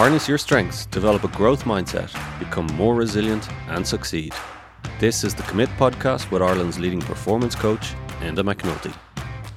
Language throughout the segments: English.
Harness your strengths, develop a growth mindset, become more resilient, and succeed. This is the Commit Podcast with Ireland's leading performance coach, Enda McNulty.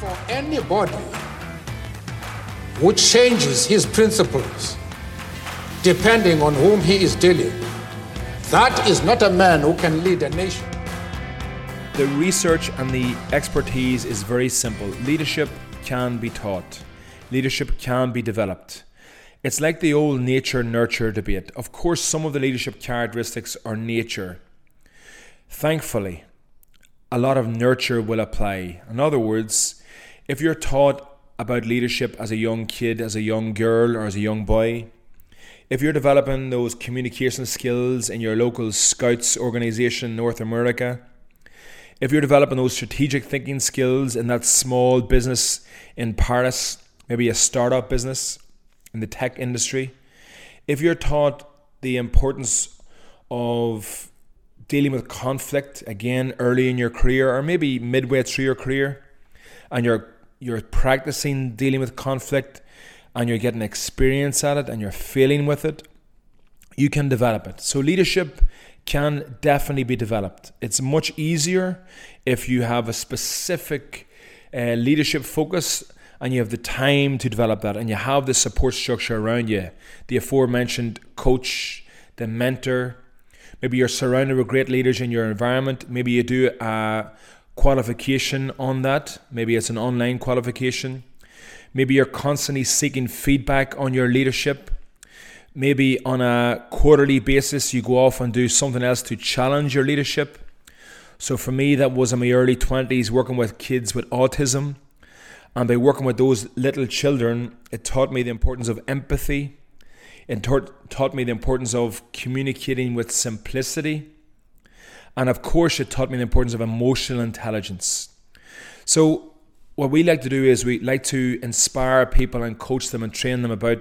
For anybody who changes his principles depending on whom he is dealing, that is not a man who can lead a nation. The research and the expertise is very simple. Leadership can be taught, leadership can be developed. It's like the old nature nurture debate. Of course, some of the leadership characteristics are nature. Thankfully, a lot of nurture will apply. In other words, if you're taught about leadership as a young kid, as a young girl, or as a young boy, if you're developing those communication skills in your local scouts organization North America, if you're developing those strategic thinking skills in that small business in Paris, maybe a startup business in the tech industry, if you're taught the importance of dealing with conflict again early in your career or maybe midway through your career and you're you're practicing dealing with conflict and you're getting experience at it and you're feeling with it, you can develop it. So, leadership can definitely be developed. It's much easier if you have a specific uh, leadership focus and you have the time to develop that and you have the support structure around you the aforementioned coach, the mentor. Maybe you're surrounded with great leaders in your environment. Maybe you do a qualification on that. Maybe it's an online qualification. Maybe you're constantly seeking feedback on your leadership. Maybe on a quarterly basis, you go off and do something else to challenge your leadership. So for me, that was in my early 20s, working with kids with autism. And by working with those little children, it taught me the importance of empathy. It taught, taught me the importance of communicating with simplicity. And of course, it taught me the importance of emotional intelligence. So what we like to do is we like to inspire people and coach them and train them about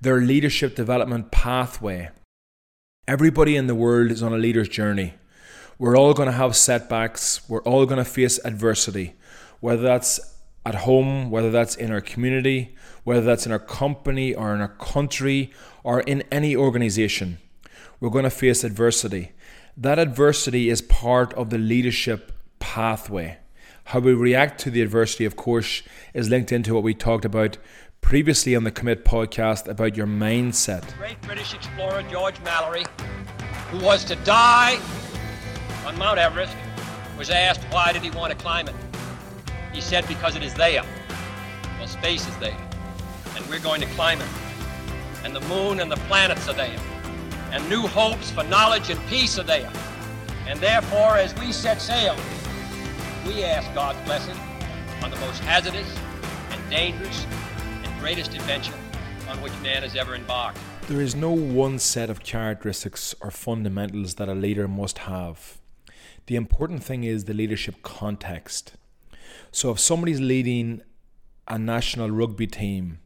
their leadership development pathway. Everybody in the world is on a leader's journey. We're all going to have setbacks, we're all going to face adversity, whether that's at home, whether that's in our community, whether that's in our company or in our country or in any organization. We're going to face adversity. That adversity is part of the leadership pathway. How we react to the adversity, of course, is linked into what we talked about previously on the Commit podcast about your mindset. Great British explorer George Mallory, who was to die on Mount Everest, was asked why did he want to climb it. He said because it is there. Well, space is there, and we're going to climb it. And the moon and the planets are there, and new hopes for knowledge and peace are there. And therefore, as we set sail, we ask God's blessing on the most hazardous and dangerous and greatest adventure on which man has ever embarked. There is no one set of characteristics or fundamentals that a leader must have. The important thing is the leadership context. So if somebody's leading a national rugby team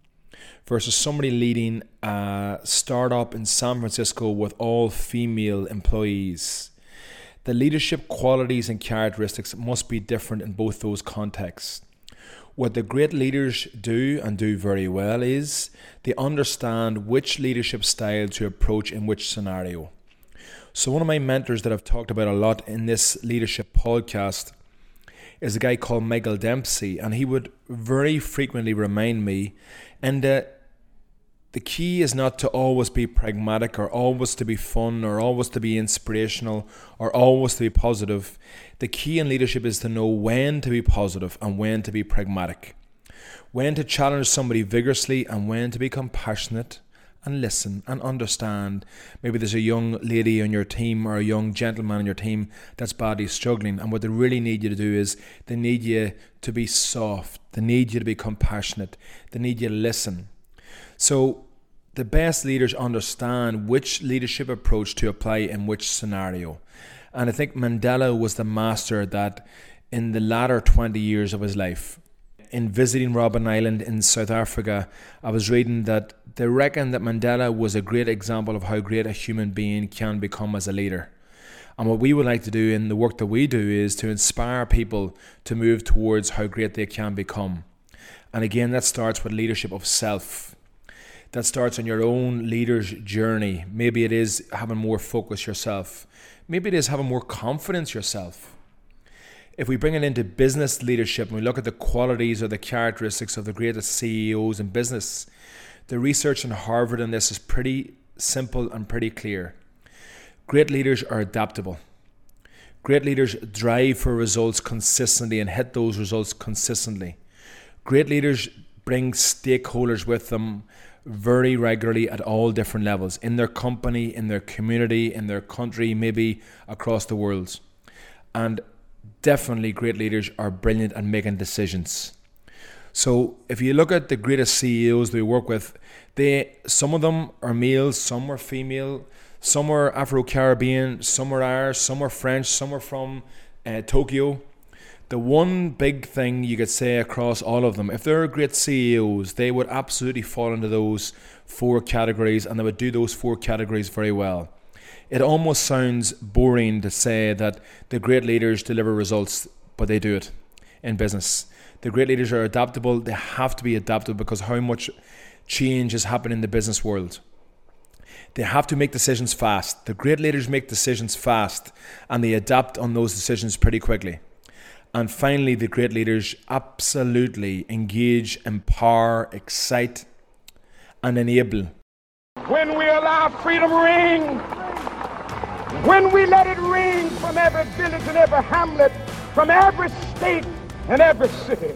versus somebody leading a startup in San Francisco with all female employees, the leadership qualities and characteristics must be different in both those contexts. What the great leaders do and do very well is they understand which leadership style to approach in which scenario. So, one of my mentors that I've talked about a lot in this leadership podcast is a guy called Michael Dempsey, and he would very frequently remind me, and uh, the key is not to always be pragmatic or always to be fun or always to be inspirational or always to be positive. The key in leadership is to know when to be positive and when to be pragmatic, when to challenge somebody vigorously and when to be compassionate and listen and understand. Maybe there's a young lady on your team or a young gentleman on your team that's badly struggling, and what they really need you to do is they need you to be soft, they need you to be compassionate, they need you to listen. So, the best leaders understand which leadership approach to apply in which scenario. And I think Mandela was the master that in the latter 20 years of his life, in visiting Robben Island in South Africa, I was reading that they reckon that Mandela was a great example of how great a human being can become as a leader. And what we would like to do in the work that we do is to inspire people to move towards how great they can become. And again, that starts with leadership of self that starts on your own leader's journey. Maybe it is having more focus yourself. Maybe it is having more confidence yourself. If we bring it into business leadership and we look at the qualities or the characteristics of the greatest CEOs in business, the research in Harvard on this is pretty simple and pretty clear. Great leaders are adaptable. Great leaders drive for results consistently and hit those results consistently. Great leaders bring stakeholders with them very regularly at all different levels in their company, in their community, in their country, maybe across the world. And definitely, great leaders are brilliant at making decisions. So, if you look at the greatest CEOs we work with, they some of them are males, some are female, some are Afro Caribbean, some are Irish, some are French, some are from uh, Tokyo. The one big thing you could say across all of them, if they're great CEOs, they would absolutely fall into those four categories and they would do those four categories very well. It almost sounds boring to say that the great leaders deliver results, but they do it in business. The great leaders are adaptable, they have to be adaptable because how much change is happening in the business world. They have to make decisions fast. The great leaders make decisions fast and they adapt on those decisions pretty quickly. And finally, the great leaders absolutely engage, empower, excite, and enable. When we allow freedom ring, when we let it ring from every village and every hamlet, from every state and every city,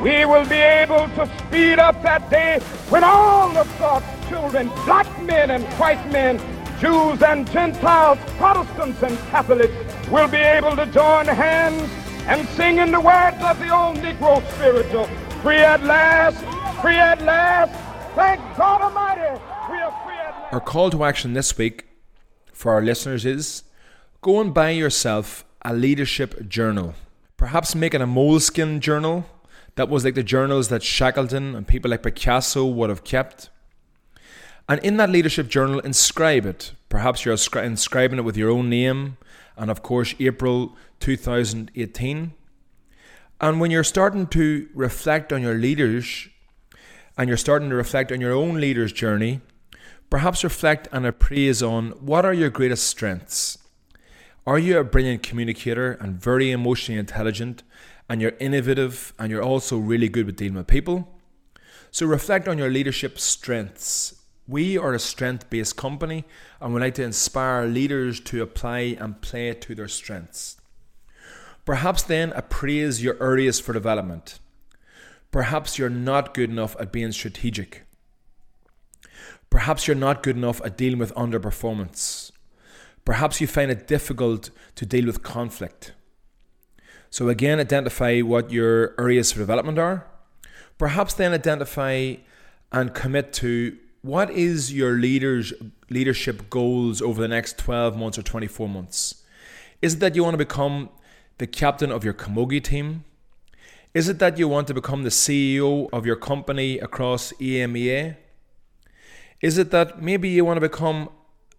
we will be able to speed up that day when all of God's children, black men and white men, Jews and Gentiles, Protestants and Catholics, will be able to join hands and sing in the words of the old Negro spiritual. Oh, free at last, free at last. Thank God Almighty, we are free at last. Our call to action this week for our listeners is go and buy yourself a leadership journal. Perhaps make it a moleskin journal that was like the journals that Shackleton and people like Picasso would have kept. And in that leadership journal, inscribe it. Perhaps you're inscribing it with your own name, and of course, April 2018. And when you're starting to reflect on your leaders and you're starting to reflect on your own leader's journey, perhaps reflect and appraise on what are your greatest strengths. Are you a brilliant communicator and very emotionally intelligent, and you're innovative and you're also really good with dealing with people? So reflect on your leadership strengths we are a strength based company and we like to inspire leaders to apply and play to their strengths. Perhaps then appraise your areas for development. Perhaps you're not good enough at being strategic. Perhaps you're not good enough at dealing with underperformance. Perhaps you find it difficult to deal with conflict. So, again, identify what your areas for development are. Perhaps then identify and commit to what is your leaders leadership goals over the next 12 months or 24 months? Is it that you want to become the captain of your camogie team? Is it that you want to become the CEO of your company across EMEA? Is it that maybe you want to become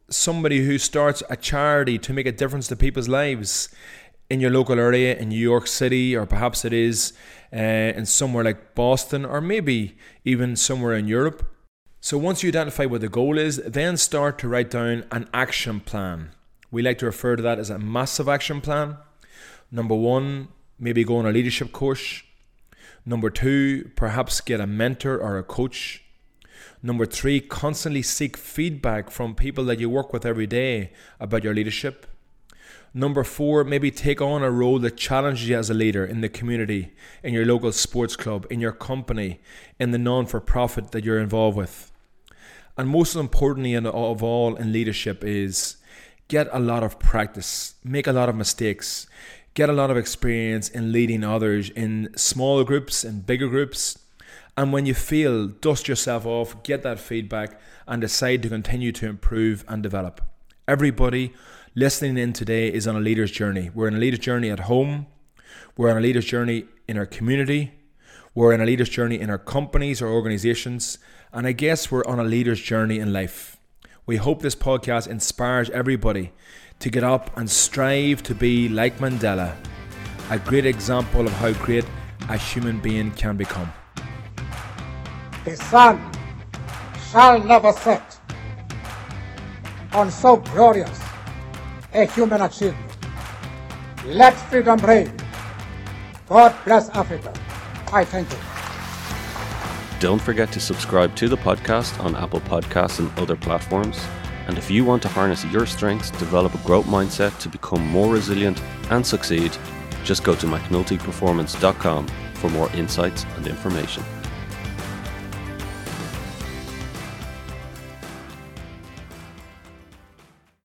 somebody who starts a charity to make a difference to people's lives in your local area in New York City, or perhaps it is uh, in somewhere like Boston, or maybe even somewhere in Europe? So once you identify what the goal is, then start to write down an action plan. We like to refer to that as a massive action plan. Number one, maybe go on a leadership course. Number two, perhaps get a mentor or a coach. Number three, constantly seek feedback from people that you work with every day about your leadership. Number four, maybe take on a role that challenges you as a leader in the community, in your local sports club, in your company, in the non for profit that you're involved with. And most importantly, of all in leadership, is get a lot of practice, make a lot of mistakes, get a lot of experience in leading others in smaller groups and bigger groups. And when you fail, dust yourself off, get that feedback, and decide to continue to improve and develop. Everybody listening in today is on a leader's journey. We're on a leader's journey at home, we're on a leader's journey in our community, we're on a leader's journey in our companies or organizations, and I guess we're on a leader's journey in life. We hope this podcast inspires everybody to get up and strive to be like Mandela, a great example of how great a human being can become. The sun shall never set on so glorious a human achievement. Let freedom reign. God bless Africa. I thank you. Don't forget to subscribe to the podcast on Apple Podcasts and other platforms. And if you want to harness your strengths, develop a growth mindset to become more resilient and succeed, just go to McNultyPerformance.com for more insights and information.